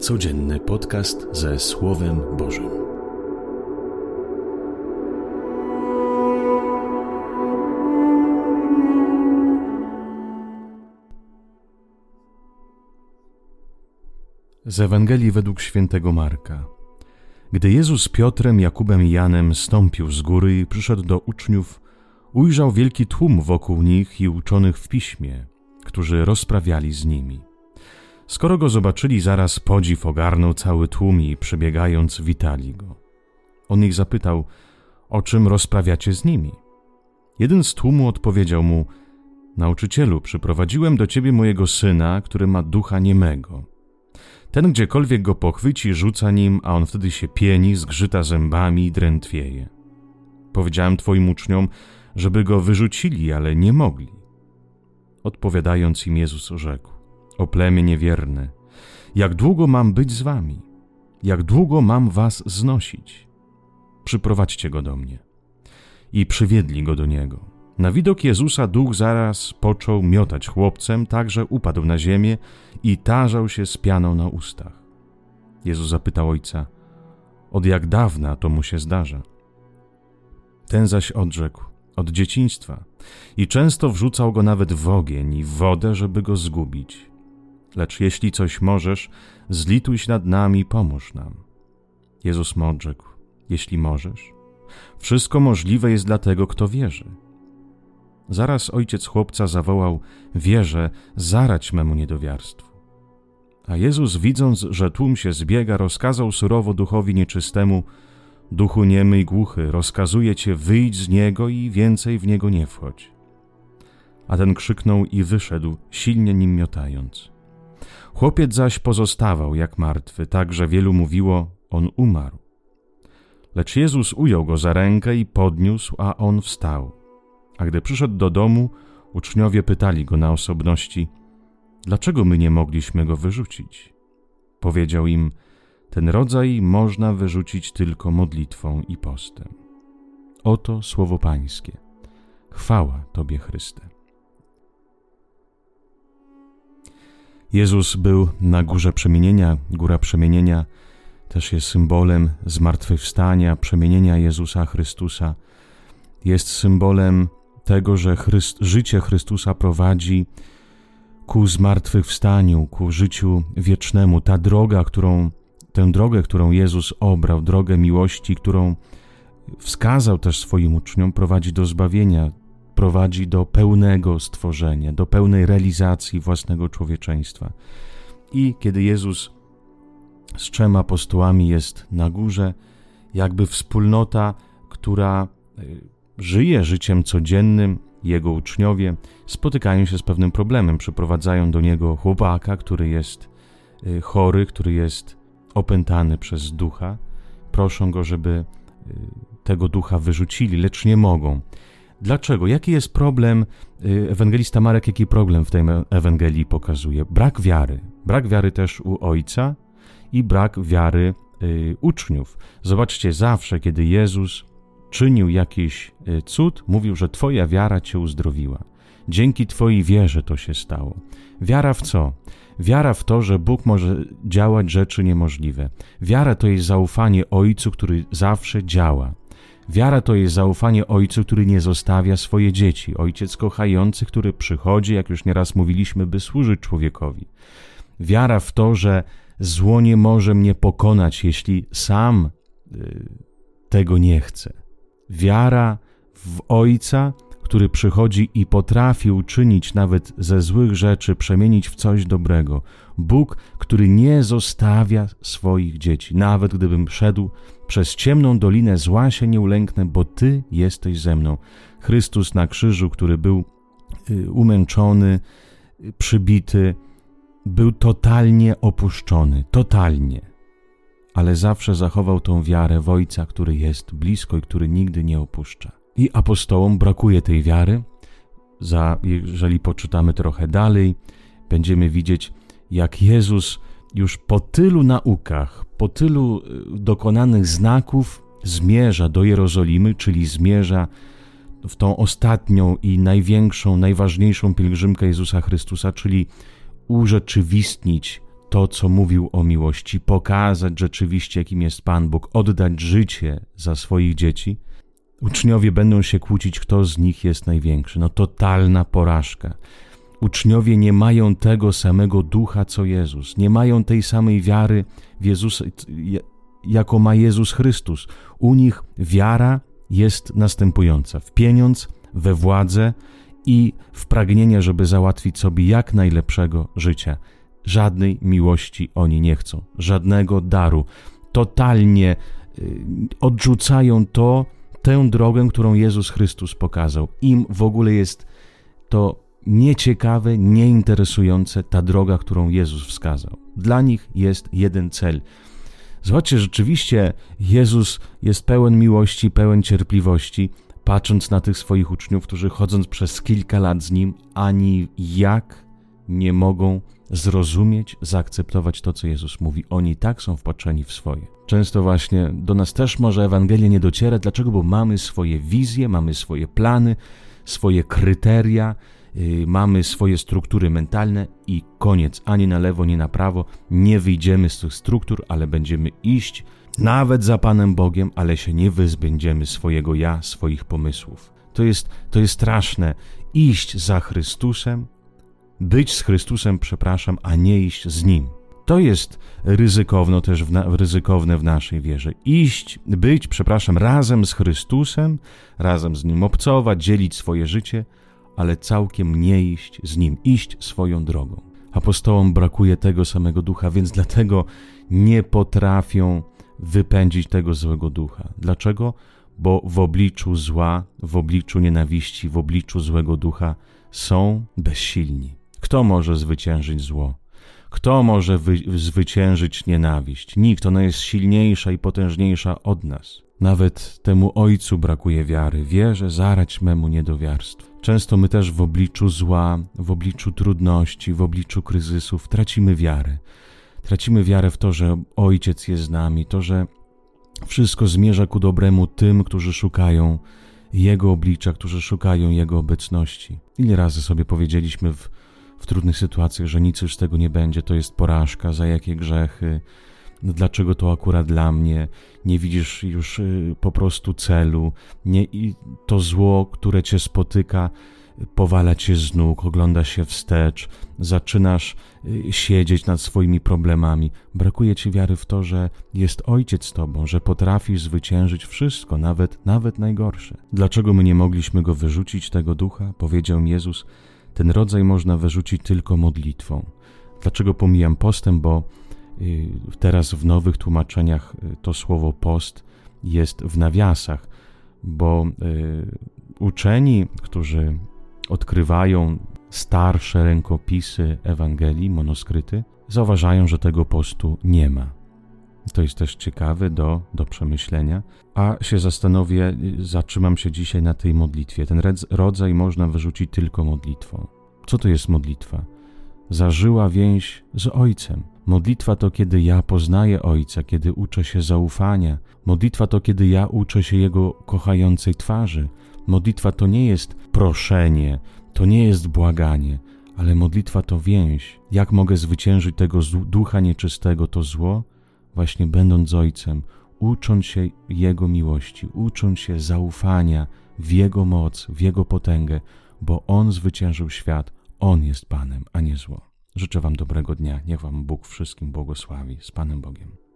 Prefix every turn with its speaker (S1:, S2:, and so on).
S1: Codzienny podcast ze Słowem Bożym. Z Ewangelii według świętego Marka. Gdy Jezus Piotrem, Jakubem i Janem stąpił z góry i przyszedł do uczniów, ujrzał wielki tłum wokół nich i uczonych w piśmie, którzy rozprawiali z nimi. Skoro go zobaczyli, zaraz podziw ogarnął cały tłum i przebiegając witali go. On ich zapytał, o czym rozprawiacie z nimi? Jeden z tłumu odpowiedział mu, Nauczycielu, przyprowadziłem do ciebie mojego syna, który ma ducha niemego. Ten gdziekolwiek go pochwyci, rzuca nim, a on wtedy się pieni, zgrzyta zębami i drętwieje. Powiedziałem twoim uczniom, żeby go wyrzucili, ale nie mogli. Odpowiadając im Jezus rzekł, o plemię niewierne, jak długo mam być z wami? Jak długo mam was znosić? Przyprowadźcie go do mnie. I przywiedli go do niego. Na widok Jezusa duch zaraz począł miotać chłopcem, tak że upadł na ziemię i tarzał się z pianą na ustach. Jezus zapytał ojca, od jak dawna to mu się zdarza? Ten zaś odrzekł, od dzieciństwa i często wrzucał go nawet w ogień i w wodę, żeby go zgubić. Lecz jeśli coś możesz, zlituj się nad nami, pomóż nam. Jezus mu odrzekł, jeśli możesz. Wszystko możliwe jest dla tego, kto wierzy. Zaraz ojciec chłopca zawołał, wierzę, zarać memu niedowiarstwu. A Jezus, widząc, że tłum się zbiega, rozkazał surowo duchowi nieczystemu, duchu niemy i głuchy, rozkazuje cię, wyjdź z niego i więcej w niego nie wchodź. A ten krzyknął i wyszedł, silnie nim miotając. Chłopiec zaś pozostawał jak martwy, tak że wielu mówiło, on umarł. Lecz Jezus ujął go za rękę i podniósł, a on wstał. A gdy przyszedł do domu, uczniowie pytali go na osobności, dlaczego my nie mogliśmy go wyrzucić? Powiedział im, ten rodzaj można wyrzucić tylko modlitwą i postem. Oto słowo Pańskie. Chwała Tobie, Chryste. Jezus był na górze przemienienia. Góra przemienienia też jest symbolem zmartwychwstania, przemienienia Jezusa Chrystusa. Jest symbolem tego, że Chryst, życie Chrystusa prowadzi ku zmartwychwstaniu, ku życiu wiecznemu. Ta droga, którą, tę drogę, którą Jezus obrał, drogę miłości, którą wskazał też swoim uczniom, prowadzi do zbawienia, prowadzi do pełnego stworzenia, do pełnej realizacji własnego człowieczeństwa. I kiedy Jezus z trzema apostołami jest na górze, jakby wspólnota, która y, żyje życiem codziennym, jego uczniowie spotykają się z pewnym problemem. Przyprowadzają do niego chłopaka, który jest y, chory, który jest opętany przez ducha. Proszą go, żeby y, tego ducha wyrzucili, lecz nie mogą. Dlaczego? Jaki jest problem? Y, ewangelista Marek, jaki problem w tej Ewangelii pokazuje? Brak wiary. Brak wiary też u ojca i brak wiary y, uczniów. Zobaczcie, zawsze, kiedy Jezus czynił jakiś y, cud, mówił, że Twoja wiara Cię uzdrowiła. Dzięki Twojej wierze to się stało. Wiara w co? Wiara w to, że Bóg może działać rzeczy niemożliwe. Wiara to jest zaufanie Ojcu, który zawsze działa. Wiara to jest zaufanie ojcu, który nie zostawia swoje dzieci, ojciec kochający, który przychodzi, jak już nieraz mówiliśmy, by służyć człowiekowi. Wiara w to, że zło nie może mnie pokonać, jeśli sam y, tego nie chcę. Wiara w ojca, który przychodzi i potrafi uczynić nawet ze złych rzeczy, przemienić w coś dobrego. Bóg, który nie zostawia swoich dzieci. Nawet gdybym szedł przez ciemną dolinę zła się nie ulęknę, bo Ty jesteś ze mną. Chrystus na krzyżu, który był y, umęczony, y, przybity, był totalnie opuszczony, totalnie. Ale zawsze zachował tą wiarę w Ojca, który jest blisko i który nigdy nie opuszcza. I apostołom brakuje tej wiary. Za, jeżeli poczytamy trochę dalej, będziemy widzieć, jak Jezus już po tylu naukach, po tylu y, dokonanych znaków zmierza do Jerozolimy, czyli zmierza w tą ostatnią i największą, najważniejszą pielgrzymkę Jezusa Chrystusa, czyli urzeczywistnić to, co mówił o miłości, pokazać rzeczywiście, jakim jest Pan Bóg, oddać życie za swoich dzieci, uczniowie będą się kłócić, kto z nich jest największy. No totalna porażka. Uczniowie nie mają tego samego ducha co Jezus, nie mają tej samej wiary w Jezusa, jako ma Jezus Chrystus. U nich wiara jest następująca: w pieniądz, we władzę i w pragnienie, żeby załatwić sobie jak najlepszego życia. Żadnej miłości oni nie chcą, żadnego daru. Totalnie y, odrzucają to, tę drogę, którą Jezus Chrystus pokazał. Im w ogóle jest to nieciekawe, nieinteresujące ta droga, którą Jezus wskazał. Dla nich jest jeden cel. Zobaczcie, rzeczywiście Jezus jest pełen miłości, pełen cierpliwości, patrząc na tych swoich uczniów, którzy chodząc przez kilka lat z Nim, ani jak nie mogą zrozumieć, zaakceptować to, co Jezus mówi. Oni tak są wpatrzeni w swoje. Często właśnie do nas też może Ewangelia nie dociera. Dlaczego? Bo mamy swoje wizje, mamy swoje plany, swoje kryteria, yy, mamy swoje struktury mentalne i koniec. Ani na lewo, ani na prawo. Nie wyjdziemy z tych struktur, ale będziemy iść nawet za Panem Bogiem, ale się nie wyzbędziemy swojego ja, swoich pomysłów. To jest, to jest straszne. Iść za Chrystusem, być z Chrystusem, przepraszam, a nie iść z Nim. To jest ryzykowne też w, na, ryzykowne w naszej wierze. Iść, być, przepraszam, razem z Chrystusem, razem z Nim obcować, dzielić swoje życie, ale całkiem nie iść z Nim, iść swoją drogą. Apostołom brakuje tego samego ducha, więc dlatego nie potrafią wypędzić tego złego ducha. Dlaczego? Bo w obliczu zła, w obliczu nienawiści, w obliczu złego ducha są bezsilni. Kto może zwyciężyć zło? Kto może wy- zwyciężyć nienawiść? Nikt, ona jest silniejsza i potężniejsza od nas. Nawet temu ojcu brakuje wiary, wierzę zarać memu niedowiarstwu. Często my też w obliczu zła, w obliczu trudności, w obliczu kryzysów tracimy wiarę. Tracimy wiarę w to, że Ojciec jest z nami, to, że wszystko zmierza ku dobremu tym, którzy szukają Jego oblicza, którzy szukają Jego obecności. Ile razy sobie powiedzieliśmy w w trudnych sytuacjach, że nic już z tego nie będzie, to jest porażka, za jakie grzechy, dlaczego to akurat dla mnie, nie widzisz już y, po prostu celu, nie, i to zło, które cię spotyka, powala cię z nóg, ogląda się wstecz, zaczynasz y, siedzieć nad swoimi problemami. Brakuje ci wiary w to, że jest Ojciec z tobą, że potrafisz zwyciężyć wszystko, nawet, nawet najgorsze. Dlaczego my nie mogliśmy go wyrzucić, tego ducha? Powiedział Jezus, ten rodzaj można wyrzucić tylko modlitwą. Dlaczego pomijam postem? Bo y, teraz w nowych tłumaczeniach y, to słowo post jest w nawiasach, bo y, uczeni, którzy odkrywają starsze rękopisy Ewangelii, monoskryty, zauważają, że tego postu nie ma. To jest też ciekawe do, do przemyślenia. A się zastanowię, zatrzymam się dzisiaj na tej modlitwie. Ten rodzaj można wyrzucić tylko modlitwą. Co to jest modlitwa? Zażyła więź z Ojcem. Modlitwa to, kiedy ja poznaję Ojca, kiedy uczę się zaufania. Modlitwa to, kiedy ja uczę się Jego kochającej twarzy. Modlitwa to nie jest proszenie, to nie jest błaganie, ale modlitwa to więź. Jak mogę zwyciężyć tego ducha nieczystego, to zło? Właśnie będąc Ojcem, ucząc się Jego miłości, ucząc się zaufania w Jego moc, w Jego potęgę, bo On zwyciężył świat, On jest Panem, a nie zło. Życzę Wam dobrego dnia, niech Wam Bóg wszystkim błogosławi. Z Panem Bogiem.